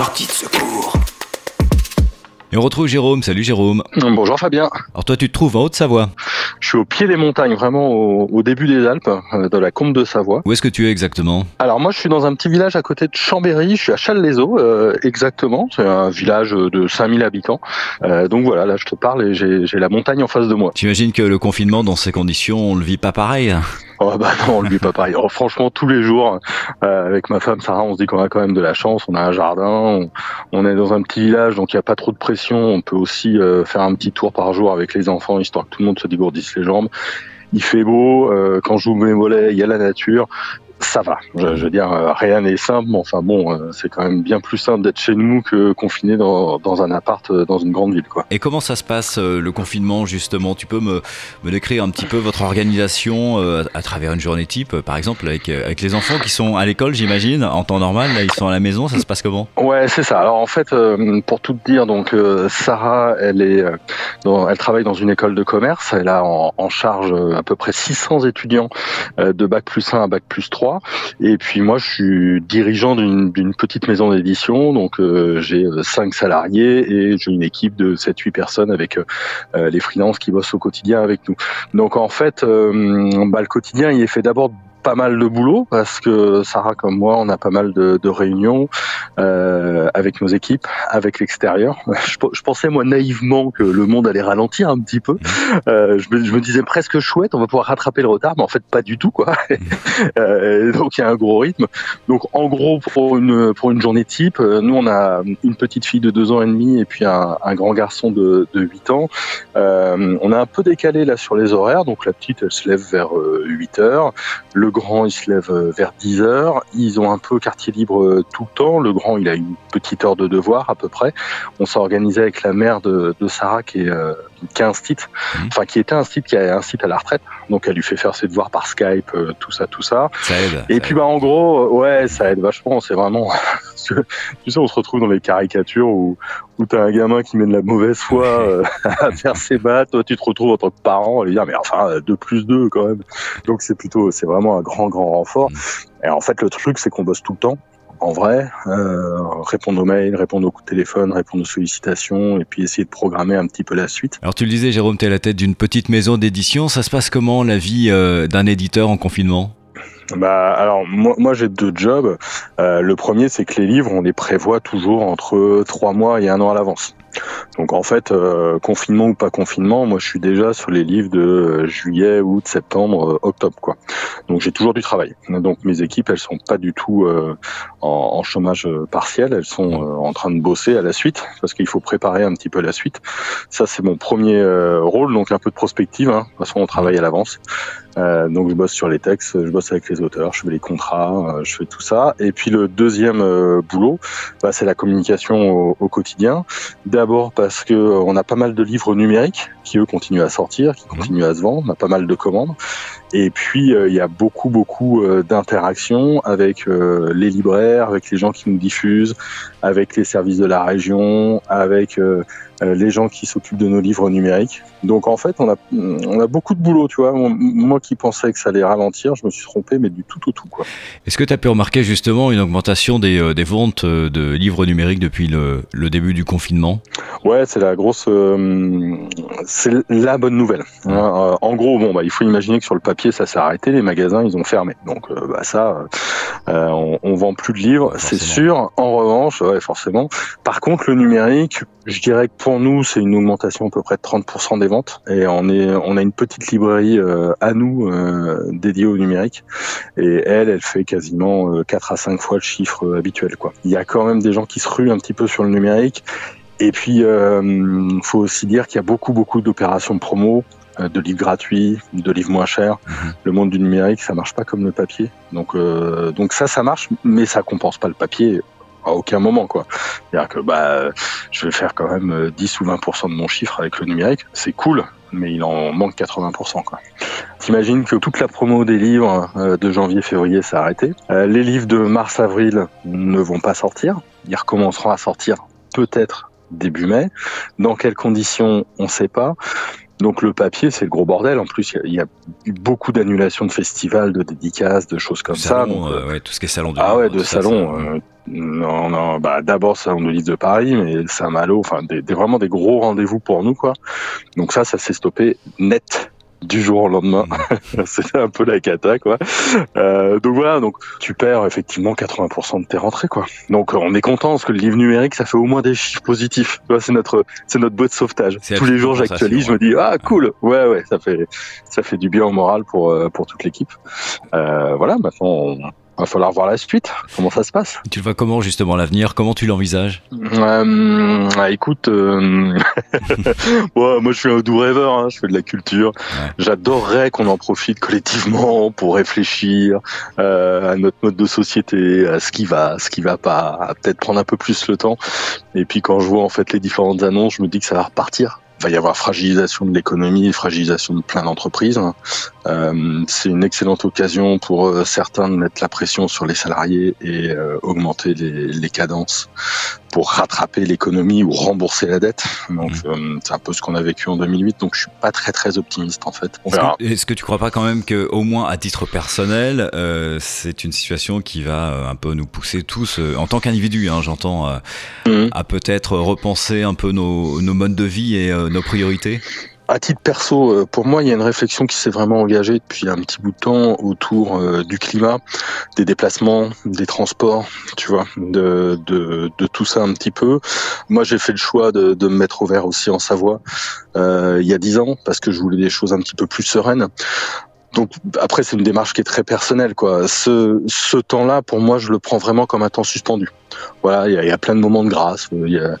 Sortie de secours. Et on retrouve Jérôme. Salut Jérôme. Bonjour Fabien. Alors toi, tu te trouves en Haute-Savoie. Je suis au pied des montagnes, vraiment au, au début des Alpes, euh, de la Combe de Savoie. Où est-ce que tu es exactement? Alors moi, je suis dans un petit village à côté de Chambéry. Je suis à Châles-les-Eaux, euh, exactement. C'est un village de 5000 habitants. Euh, donc voilà, là, je te parle et j'ai j'ai la montagne en face de moi. J'imagine que le confinement dans ces conditions, on le vit pas pareil. Oh bah non, on pas pareil. Oh, franchement, tous les jours, euh, avec ma femme Sarah, on se dit qu'on a quand même de la chance. On a un jardin, on, on est dans un petit village, donc il n'y a pas trop de pression. On peut aussi euh, faire un petit tour par jour avec les enfants, histoire que tout le monde se dégourdisse les jambes. Il fait beau, euh, quand je joue mes mollets, il y a la nature. Ça va. Je, je veux dire, euh, rien n'est simple, mais enfin bon, euh, c'est quand même bien plus simple d'être chez nous que confiné dans, dans un appart euh, dans une grande ville, quoi. Et comment ça se passe le confinement justement? Tu peux me, me décrire un petit peu votre organisation à travers une journée type, par exemple avec, avec les enfants qui sont à l'école, j'imagine, en temps normal. Là, ils sont à la maison. Ça se passe comment? Ouais, c'est ça. Alors en fait, pour tout te dire, donc Sarah, elle est, dans- elle travaille dans une école de commerce. Elle a en, en charge à peu près 600 étudiants de bac plus 1 à bac plus 3. Et puis moi, je suis dirigeant d'une petite maison d'édition. Donc euh, j'ai euh, cinq salariés et j'ai une équipe de 7-8 personnes avec euh, les freelances qui bossent au quotidien avec nous. Donc en fait, bah, le quotidien, il est fait d'abord pas mal de boulot parce que Sarah comme moi on a pas mal de, de réunions euh, avec nos équipes, avec l'extérieur. Je, je pensais moi naïvement que le monde allait ralentir un petit peu. Euh, je, me, je me disais presque chouette, on va pouvoir rattraper le retard, mais en fait pas du tout quoi. Euh, donc il y a un gros rythme. Donc en gros pour une pour une journée type, nous on a une petite fille de deux ans et demi et puis un, un grand garçon de, de 8 ans. On a un peu décalé là sur les horaires, donc la petite elle se lève vers euh, 8 heures, le grand il se lève euh, vers 10 heures. Ils ont un peu quartier libre euh, tout le temps. Le grand il a une petite heure de devoir à peu près. On s'est organisé avec la mère de, de Sarah qui est euh, qui un site, Mhm. enfin qui était un site qui a un site à la retraite, donc elle lui fait faire ses devoirs par Skype, euh, tout ça, tout ça. Ça aide. Et ça puis aide. bah en gros, ouais, ça aide vachement. C'est vraiment, tu sais, on se retrouve dans les caricatures où où t'as un gamin qui met de la mauvaise foi euh, à faire ses maths, toi tu te retrouves en tant que parent à lui dire mais enfin 2 plus 2 quand même. Donc c'est plutôt, c'est vraiment un grand grand renfort. Et en fait le truc c'est qu'on bosse tout le temps. En vrai, euh, répondre aux mails, répondre aux coups de téléphone, répondre aux sollicitations, et puis essayer de programmer un petit peu la suite. Alors tu le disais, Jérôme, tu es à la tête d'une petite maison d'édition. Ça se passe comment la vie euh, d'un éditeur en confinement? Bah alors moi, moi j'ai deux jobs. Euh, le premier c'est que les livres on les prévoit toujours entre trois mois et un an à l'avance. Donc en fait euh, confinement ou pas confinement, moi je suis déjà sur les livres de euh, juillet, août, septembre, euh, octobre quoi. Donc j'ai toujours du travail. Donc mes équipes elles sont pas du tout euh, en, en chômage euh, partiel, elles sont en train de bosser à la suite parce qu'il faut préparer un petit peu la suite. Ça c'est mon premier rôle donc un peu de prospective. Hein. De toute façon on travaille à l'avance. Euh, donc je bosse sur les textes, je bosse avec les auteurs, je fais les contrats, euh, je fais tout ça. Et puis le deuxième euh, boulot, bah, c'est la communication au, au quotidien. D'abord parce que euh, on a pas mal de livres numériques qui eux continuent à sortir, qui continuent à se vendre, on a pas mal de commandes. Et puis euh, il y a beaucoup beaucoup euh, d'interactions avec euh, les libraires, avec les gens qui nous diffusent, avec les services de la région, avec les gens qui s'occupent de nos livres numériques. Donc en fait, on a, on a beaucoup de boulot, tu vois. Moi qui pensais que ça allait ralentir, je me suis trompé, mais du tout au tout, quoi. Est-ce que tu as pu remarquer justement une augmentation des, des ventes de livres numériques depuis le, le début du confinement? Ouais, c'est la grosse, euh, c'est la bonne nouvelle. hein. En gros, bon, bah, il faut imaginer que sur le papier, ça s'est arrêté, les magasins, ils ont fermé. Donc, euh, bah, ça, euh, on, on vend plus de livres, c'est sûr. En revanche, ouais, forcément. Par contre, le numérique, je dirais que pour nous, c'est une augmentation à peu près de 30% des ventes. Et on est, on a une petite librairie euh, à nous euh, dédiée au numérique. Et elle, elle fait quasiment euh, 4 à 5 fois le chiffre habituel, quoi. Il y a quand même des gens qui se ruent un petit peu sur le numérique. Et puis, euh, faut aussi dire qu'il y a beaucoup, beaucoup d'opérations de promo, de livres gratuits, de livres moins chers. Mhm. Le monde du numérique, ça marche pas comme le papier. Donc, euh, donc ça, ça marche, mais ça compense pas le papier à aucun moment, quoi. C'est-à-dire que bah, je vais faire quand même euh, 10 ou 20% de mon chiffre avec le numérique. C'est cool, mais il en manque 80%, quoi. T'imagines que toute la promo des livres euh, de janvier-février s'est arrêtée. Euh, les livres de mars-avril ne vont pas sortir. Ils recommenceront à sortir peut-être début mai. Dans quelles conditions, on ne sait pas. Donc le papier, c'est le gros bordel. En plus, il y, a eu beaucoup d'annulations de festivals, de dédicaces, de choses comme ça. Donc, ouais, tout ce qui est salon de Ah ouais, de salon. non, non, bah d'abord salon de livre de Paris, mais Saint-Malo, enfin des, vraiment des gros rendez-vous pour nous quoi. Donc ça, ça s'est stoppé net du jour au lendemain. Mm. C'était un peu la cata, quoi. Euh, donc voilà, donc tu perds effectivement 80% de tes rentrées, quoi. Donc on est content parce que le livre numérique, ça fait au moins des chiffres positifs. C'est notre, c'est notre boîte de sauvetage. Tous les jours, j'actualise, je me dis ah cool, ouais ouais, ça fait, ça fait du bien au moral pour euh, pour toute l'équipe. Euh, voilà, maintenant. On, va falloir voir la suite, comment ça se passe. Tu le vois comment justement l'avenir? Comment tu l'envisages? Euh, ah, Écoute, euh... moi je suis un doux rêveur, hein, je fais de la culture. J'adorerais qu'on en profite collectivement pour réfléchir euh, à notre mode de société, à ce qui va, ce qui va pas, à peut-être prendre un peu plus le temps. Et puis quand je vois en fait les différentes annonces, je me dis que ça va repartir va y avoir fragilisation de l'économie, fragilisation de plein d'entreprises. Euh, c'est une excellente occasion pour euh, certains de mettre la pression sur les salariés et euh, augmenter les, les, cadences pour rattraper l'économie ou rembourser la dette. Donc mmh. euh, c'est un peu ce qu'on a vécu en 2008. Donc je suis pas très très optimiste en fait. Est-ce que, tu crois pas quand même que au moins à titre personnel, euh, c'est une situation qui va un peu nous pousser tous en tant qu'individu, hein, j'entends, mmh. à peut-être repenser un peu nos, nos modes de vie et nos priorités? À titre perso, euh, pour moi, il y a une réflexion qui s'est vraiment engagée depuis un petit bout de temps autour euh, du climat, des déplacements, des transports, tu vois, de, tout ça un petit peu. Moi, j'ai fait le choix de, de me mettre au vert aussi en Savoie euh, il y a dix ans parce que je voulais des choses un petit peu plus sereines. Donc après, c'est une démarche qui est très personnelle, quoi. Ce, ce temps-là, pour moi, je le prends vraiment comme un temps suspendu. Voilà, il y, y, a plein de moments de grâce. Il y, a,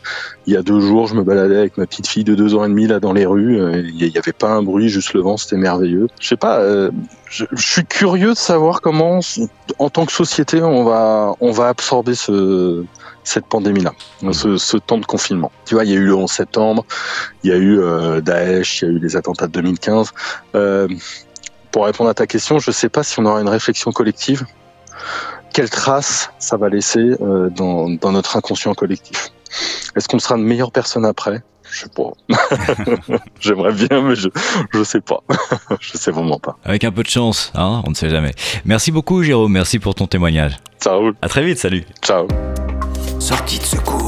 y a deux jours, je me baladais avec ma petite fille de deux ans et demi là dans les rues. Il n'y avait pas un bruit, juste le vent, c'était merveilleux. Je sais pas. Euh, je, je, suis curieux de savoir comment, en tant que société, on va on va absorber ce cette pandémie-là, ce, ce, temps de confinement. Tu vois, il y a eu le 11 septembre, il y a eu euh, Daesh, il y a eu les attentats de 2015. Euh, pour répondre à ta question, je ne sais pas si on aura une réflexion collective. Quelle trace ça va laisser euh, dans, notre inconscient collectif? Est-ce qu'on sera une meilleure personne après? Je sais pas. J'aimerais bien, mais je je sais pas. je sais vraiment pas. Avec un peu de chance, hein, on ne sait jamais. Merci beaucoup, Jérôme. Merci pour ton témoignage. Ciao. À très vite. Salut. Ciao. Sortie de secours.